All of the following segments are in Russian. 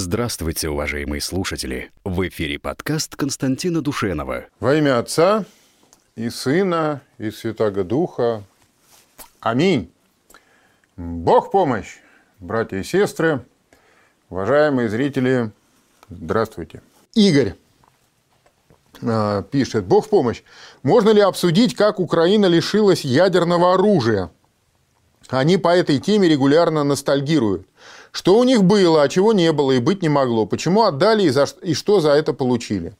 Здравствуйте, уважаемые слушатели! В эфире подкаст Константина Душенова. Во имя Отца и Сына и Святаго Духа. Аминь. Бог помощь, братья и сестры, уважаемые зрители, здравствуйте. Игорь э, пишет, Бог помощь. Можно ли обсудить, как Украина лишилась ядерного оружия? Они по этой теме регулярно ностальгируют. Что у них было, а чего не было и быть не могло? Почему отдали и, за, и что за это получили?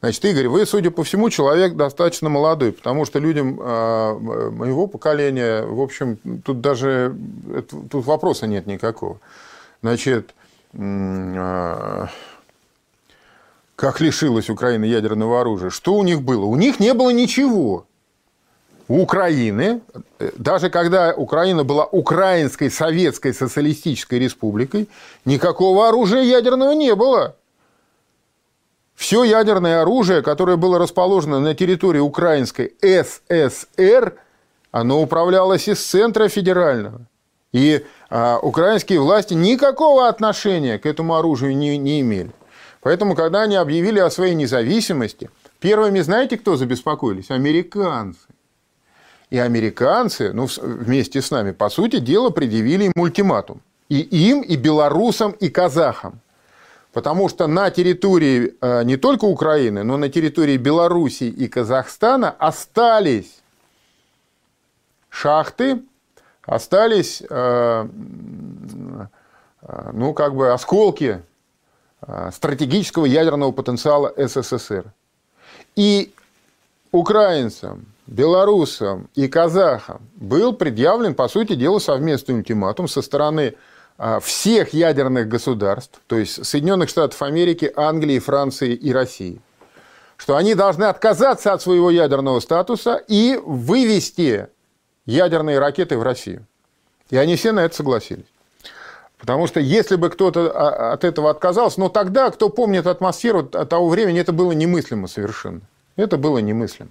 Значит, Игорь, вы, судя по всему, человек достаточно молодой, потому что людям э, моего поколения, в общем, тут даже тут вопроса нет никакого. Значит, э, как лишилась Украина ядерного оружия? Что у них было? У них не было ничего Украины, даже когда Украина была Украинской Советской Социалистической Республикой, никакого оружия ядерного не было. Все ядерное оружие, которое было расположено на территории Украинской ССР, оно управлялось из центра федерального. И а, украинские власти никакого отношения к этому оружию не, не имели. Поэтому, когда они объявили о своей независимости, первыми знаете, кто забеспокоились? Американцы. И американцы, ну, вместе с нами, по сути дела, предъявили им ультиматум. И им, и белорусам, и казахам. Потому что на территории э, не только Украины, но на территории Белоруссии и Казахстана остались шахты, остались, э, э, ну, как бы осколки стратегического ядерного потенциала СССР. И украинцам, белорусам и казахам был предъявлен, по сути дела, совместный ультиматум со стороны а, всех ядерных государств, то есть Соединенных Штатов Америки, Англии, Франции и России, что они должны отказаться от своего ядерного статуса и вывести ядерные ракеты в Россию. И они все на это согласились. Потому что если бы кто-то а, от этого отказался, но тогда, кто помнит атмосферу того времени, это было немыслимо совершенно. Это было немыслимо.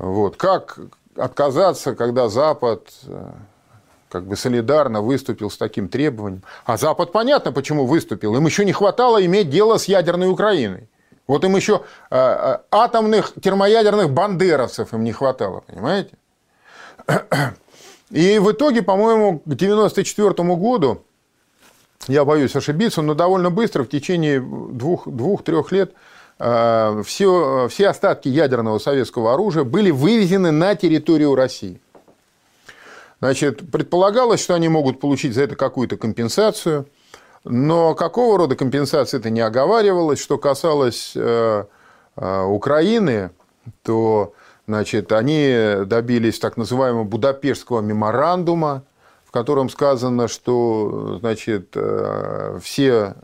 Вот. Как отказаться, когда Запад э, как бы солидарно выступил с таким требованием. А Запад понятно, почему выступил. Им еще не хватало иметь дело с ядерной Украиной. Вот им еще э, э, атомных термоядерных бандеровцев им не хватало, понимаете? И в итоге, по-моему, к 1994 году, я боюсь ошибиться, но довольно быстро, в течение двух-трех лет, Э, все, все остатки ядерного советского оружия были вывезены на территорию России. Значит, предполагалось, что они могут получить за это какую-то компенсацию, но какого рода компенсации это не оговаривалось. Что касалось э, э, Украины, то значит, они добились так называемого Будапештского меморандума, в котором сказано, что значит, все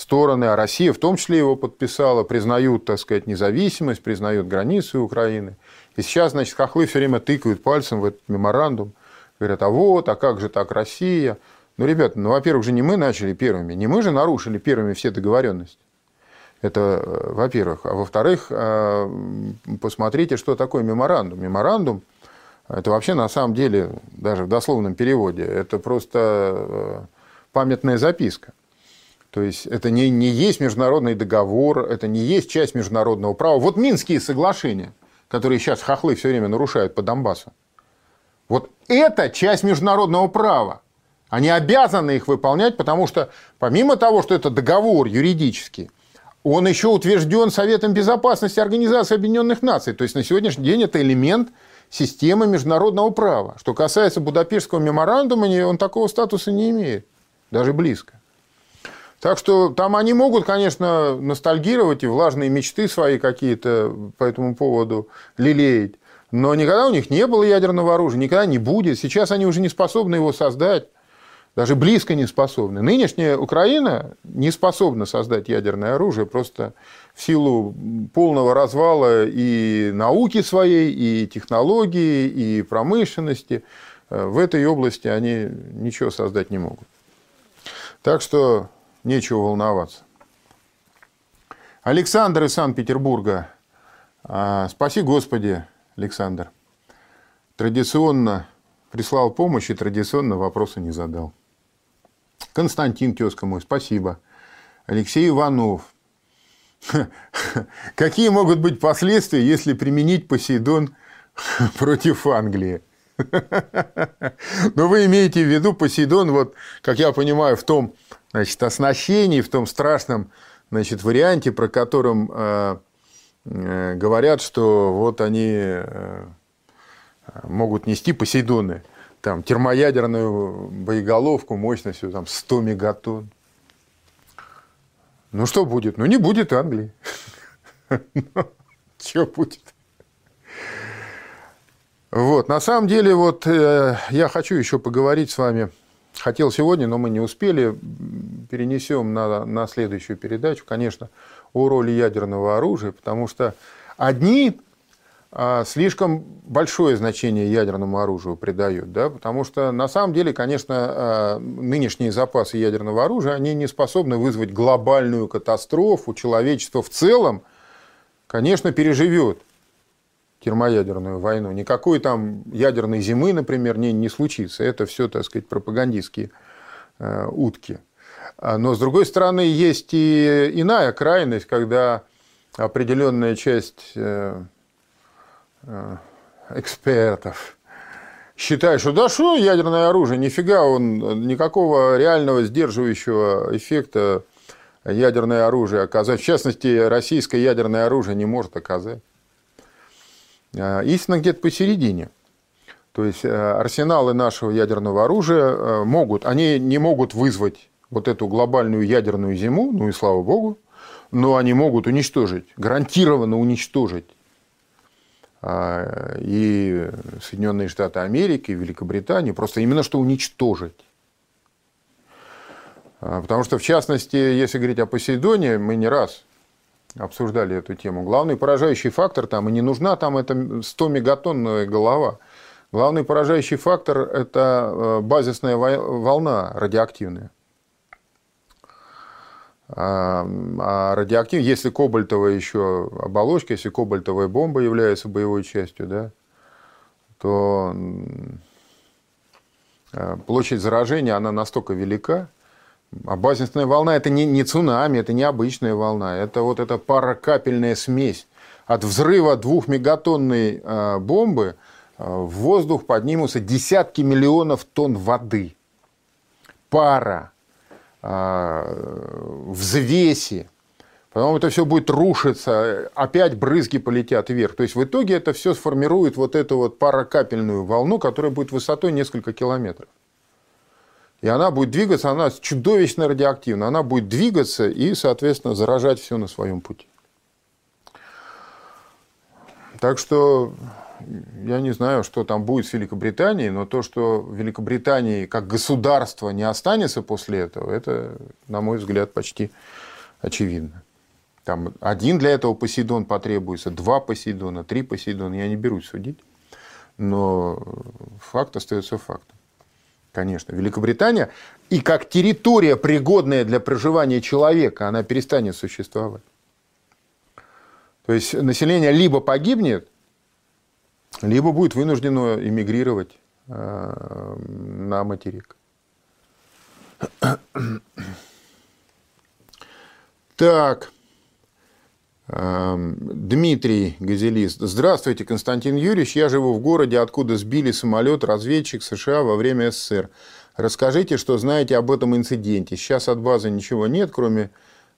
стороны, а Россия в том числе его подписала, признают, так сказать, независимость, признают границы Украины. И сейчас, значит, хохлы все время тыкают пальцем в этот меморандум, говорят, а вот, а как же так Россия? Ну, ребята, ну, во-первых, же не мы начали первыми, не мы же нарушили первыми все договоренности. Это, э, во-первых. А во-вторых, э, посмотрите, что такое меморандум. Меморандум – это вообще на самом деле, даже в дословном переводе, это просто э, памятная записка. То есть это не, не есть международный договор, это не есть часть международного права. Вот Минские соглашения, которые сейчас хохлы все время нарушают по Донбассу. Вот это часть международного права. Они обязаны их выполнять, потому что помимо того, что это договор юридический, он еще утвержден Советом Безопасности Организации Объединенных Наций. То есть на сегодняшний день это элемент системы международного права. Что касается Будапештского меморандума, он такого статуса не имеет, даже близко. Так что там они могут, конечно, ностальгировать и влажные мечты свои какие-то по этому поводу лелеять. Но никогда у них не было ядерного оружия, никогда не будет. Сейчас они уже не способны его создать, даже близко не способны. Нынешняя Украина не способна создать ядерное оружие просто в силу полного развала и науки своей, и технологии, и промышленности. В этой области они ничего создать не могут. Так что нечего волноваться. Александр из Санкт-Петербурга. А, спаси Господи, Александр. Традиционно прислал помощь и традиционно вопроса не задал. Константин тезка мой, спасибо. Алексей Иванов. Какие могут быть последствия, если применить Посейдон против Англии? Но вы имеете в виду Посейдон, вот, как я понимаю, в том значит, оснащении, в том страшном значит, варианте, про котором э, э, говорят, что вот они э, могут нести Посейдоны, там, термоядерную боеголовку мощностью там, 100 мегатонн. Ну, что будет? Ну, не будет Англии. Что будет? Вот, на самом деле, вот э, я хочу еще поговорить с вами. Хотел сегодня, но мы не успели. Перенесем на, на следующую передачу, конечно, о роли ядерного оружия, потому что одни а, слишком большое значение ядерному оружию придают, да, потому что на самом деле, конечно, а, нынешние запасы ядерного оружия, они не способны вызвать глобальную катастрофу, человечество в целом, конечно, переживет термоядерную войну. Никакой там ядерной зимы, например, не, не случится. Это все, так сказать, пропагандистские э, утки. А, но, с другой стороны, есть и иная крайность, когда определенная часть э, э, экспертов считает, что да что ядерное оружие, нифига он, никакого реального сдерживающего эффекта ядерное оружие оказать. В частности, российское ядерное оружие не может оказать. А, истина где-то посередине. То есть э, арсеналы нашего ядерного оружия э, могут, они не могут вызвать вот эту глобальную ядерную зиму, ну и слава богу, но они могут уничтожить, гарантированно уничтожить и Соединенные Штаты Америки, и Великобританию, просто именно что уничтожить. Потому что, в частности, если говорить о Посейдоне, мы не раз обсуждали эту тему. Главный поражающий фактор там, и не нужна там эта 100-мегатонная голова. Главный поражающий фактор – это э, базисная волна радиоактивная. А, а радиоактив, если кобальтовая еще оболочка, если кобальтовая бомба является боевой частью, да, то э, площадь заражения, она настолько велика, а базисная волна это не, не цунами, это не обычная волна, это вот эта паракапельная смесь. От взрыва двухмегатонной э, бомбы э, в воздух поднимутся десятки миллионов тонн воды. Пара, э, взвеси. Потом это все будет рушиться, опять брызги полетят вверх. То есть в итоге это все сформирует вот эту вот паракапельную волну, которая будет высотой несколько километров. И она будет двигаться, она чудовищно радиоактивна. Она будет двигаться и, соответственно, заражать все на своем пути. Так что я не знаю, что там будет с Великобританией, но то, что Великобритании как государство не останется после этого, это, на мой взгляд, почти очевидно. Там один для этого Посейдон потребуется, два Посейдона, три Посейдона. Я не берусь судить, но факт остается фактом конечно, Великобритания, и как территория, пригодная для проживания человека, она перестанет существовать. То есть население либо погибнет, либо будет вынуждено эмигрировать э, на материк. Так. Эм, Дмитрий Газелист. Здравствуйте, Константин Юрьевич. Я живу в городе, откуда сбили самолет разведчик США во время СССР. Расскажите, что знаете об этом инциденте. Сейчас от базы ничего нет, кроме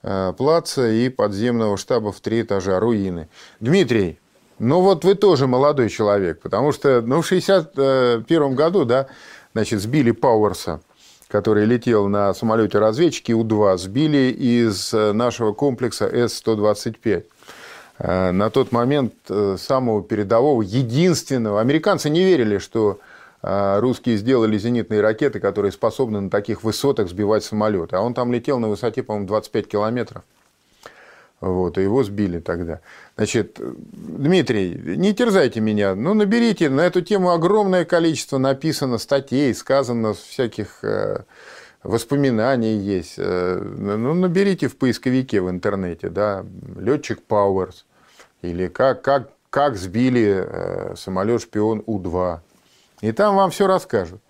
э, плаца и подземного штаба в три этажа, руины. Дмитрий, ну вот вы тоже молодой человек, потому что ну, в 1961 году да, значит, сбили Пауэрса который летел на самолете разведчики У-2, сбили из э, нашего комплекса С-125. Э, на тот момент э, самого передового, единственного. Американцы не верили, что русские сделали зенитные ракеты, которые способны на таких высотах сбивать самолеты. А он там летел на высоте, по-моему, 25 километров. Вот, его сбили тогда. Значит, Дмитрий, не терзайте меня, ну, наберите, на эту тему огромное количество написано статей, сказано всяких э, воспоминаний есть. Э, ну, наберите в поисковике в интернете, да, летчик Пауэрс, или как, как, как сбили э, самолет-шпион У-2. И там вам все расскажут.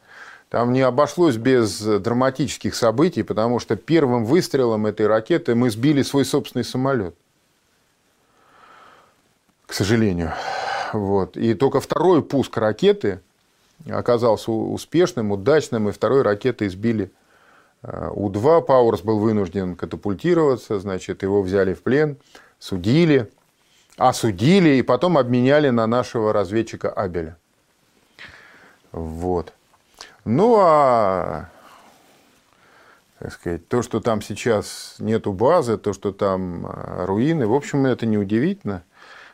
Там не обошлось без драматических событий, потому что первым выстрелом этой ракеты мы сбили свой собственный самолет. К сожалению. Вот. И только второй пуск ракеты оказался успешным, удачным, и второй ракетой сбили э, У-2. Пауэрс был вынужден катапультироваться, значит, его взяли в плен, судили, осудили и потом обменяли на нашего разведчика Абеля. Вот. Ну, а так сказать, то, что там сейчас нету базы, то, что там а, руины, в общем, это не удивительно.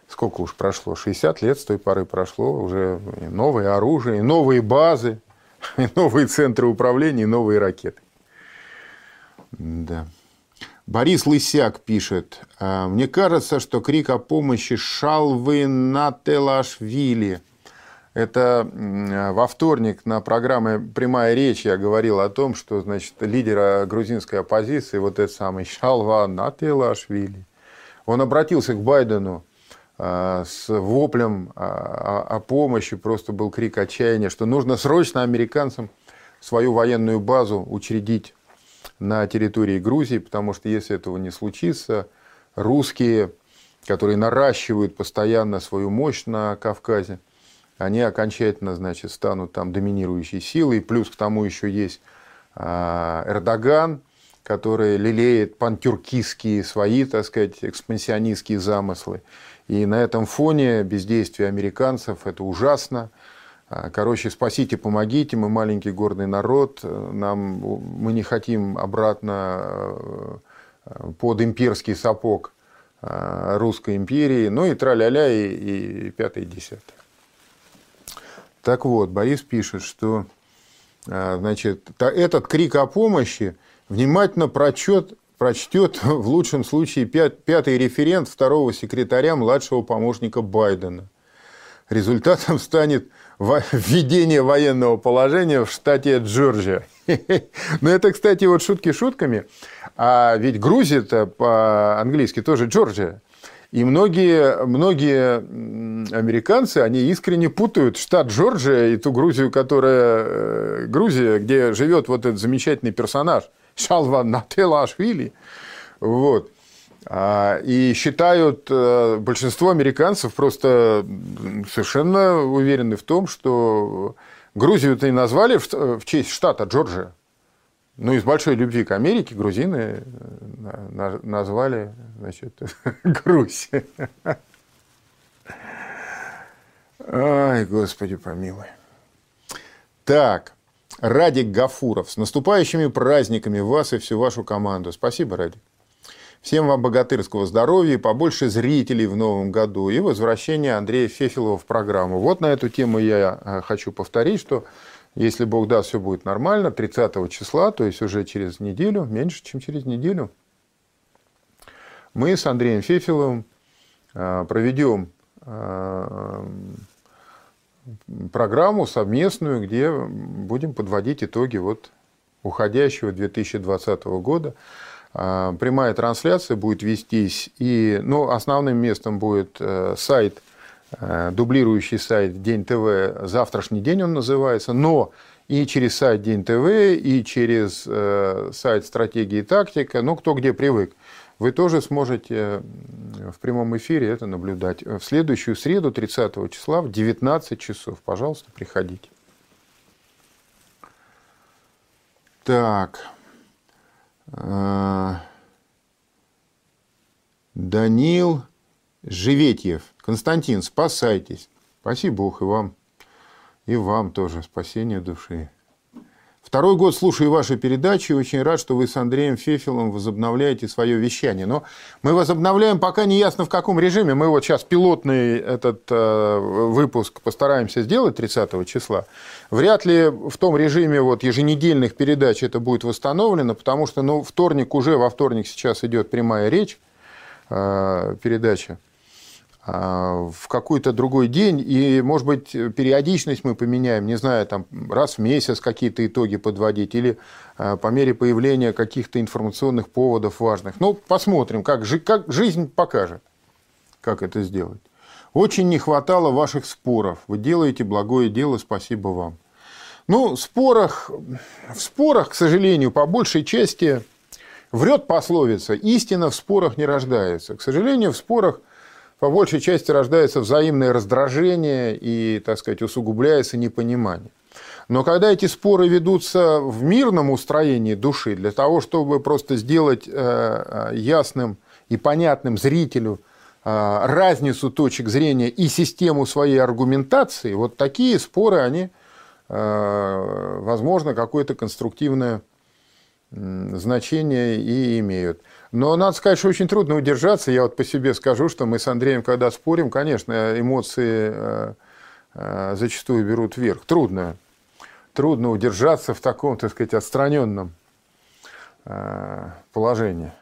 Сколько уж прошло? 60 лет с той поры прошло. Уже новое оружие, новые базы, новые центры управления, новые ракеты. Да. Борис Лысяк пишет. «А, Мне кажется, что крик о помощи Шалвы Нателашвили – это во вторник на программе «Прямая речь» я говорил о том, что значит, лидера грузинской оппозиции, вот этот самый Шалва Нателашвили, он обратился к Байдену а, с воплем о помощи, просто был крик отчаяния, что нужно срочно американцам свою военную базу учредить на территории Грузии, потому что если этого не случится, русские, которые наращивают постоянно свою мощь на Кавказе, они окончательно, значит, станут там доминирующей силой. Плюс к тому еще есть а, Эрдоган, который лелеет пантюркистские свои, так сказать, экспансионистские замыслы. И на этом фоне бездействие американцев – это ужасно. А, короче, спасите, помогите, мы маленький гордый народ, нам, мы не хотим обратно э, под имперский сапог э, русской империи, ну и тра-ля-ля, и, и пятое, и десятое. Так вот, Борис пишет, что а, значит, этот крик о помощи внимательно прочет, прочтет в лучшем случае пятый референт второго секретаря младшего помощника Байдена. Результатом станет введение военного положения в штате Джорджия. Но это, кстати, вот шутки шутками. А ведь Грузия-то по-английски тоже Джорджия. И многие, многие американцы, они искренне путают штат Джорджия и ту Грузию, которая э, Грузия, где живет вот этот замечательный персонаж Шалван Нателашвили. Вот. А, и считают, э, большинство американцев просто совершенно уверены в том, что Грузию-то и назвали в честь штата Джорджия. Ну, из большой любви к Америке грузины э, назвали, значит, Грузь. Ай, Господи помилуй. Так, Радик Гафуров. С наступающими праздниками вас и всю вашу команду. Спасибо, Радик. Всем вам богатырского здоровья, побольше зрителей в новом году и возвращения Андрея Фефилова в программу. Вот на эту тему я э, хочу повторить, что если Бог даст, все будет нормально, 30 числа, то есть уже через неделю, меньше, чем через неделю, мы с Андреем Фефиловым а, проведем а, программу совместную, где будем подводить итоги вот уходящего 2020 года. А, прямая трансляция будет вестись, и ну, основным местом будет э, сайт Э, дублирующий сайт День ТВ «Завтрашний день» он называется, но и через сайт День ТВ, и через э, сайт «Стратегия и тактика», ну, кто где привык, вы тоже сможете в прямом эфире это наблюдать. В следующую среду, 30 числа, в 19 часов. Пожалуйста, приходите. Так. Э, Данил Живетьев. Константин, спасайтесь. Спаси Бог и вам. И вам тоже спасение души. Второй год слушаю ваши передачи и очень рад, что вы с Андреем Фефилом возобновляете свое вещание. Но мы возобновляем пока не ясно в каком режиме. Мы вот сейчас пилотный этот э, выпуск постараемся сделать 30 числа. Вряд ли в том режиме вот еженедельных передач это будет восстановлено, потому что ну, вторник уже, во вторник сейчас идет прямая речь, э, передача. А, в какой-то другой день, и, может быть, периодичность мы поменяем, не знаю, там, раз в месяц какие-то итоги подводить, или а, по мере появления каких-то информационных поводов важных. Ну, посмотрим, как, как жизнь покажет, как это сделать. Очень не хватало ваших споров. Вы делаете благое дело, спасибо вам. Ну, в спорах, в спорах, к сожалению, по большей части врет пословица «истина в спорах не рождается». К сожалению, в спорах по большей части рождается взаимное раздражение и, так сказать, усугубляется непонимание. Но когда эти споры ведутся в мирном устроении души, для того, чтобы просто сделать э, э, ясным и понятным зрителю э, разницу точек зрения и систему своей аргументации, вот такие споры, они возможно, какое-то конструктивное значение и имеют. Но надо сказать, что очень трудно удержаться. Я вот по себе скажу, что мы с Андреем, когда спорим, конечно, эмоции э, э, зачастую берут вверх. Трудно. Трудно удержаться в таком, так сказать, отстраненном положении.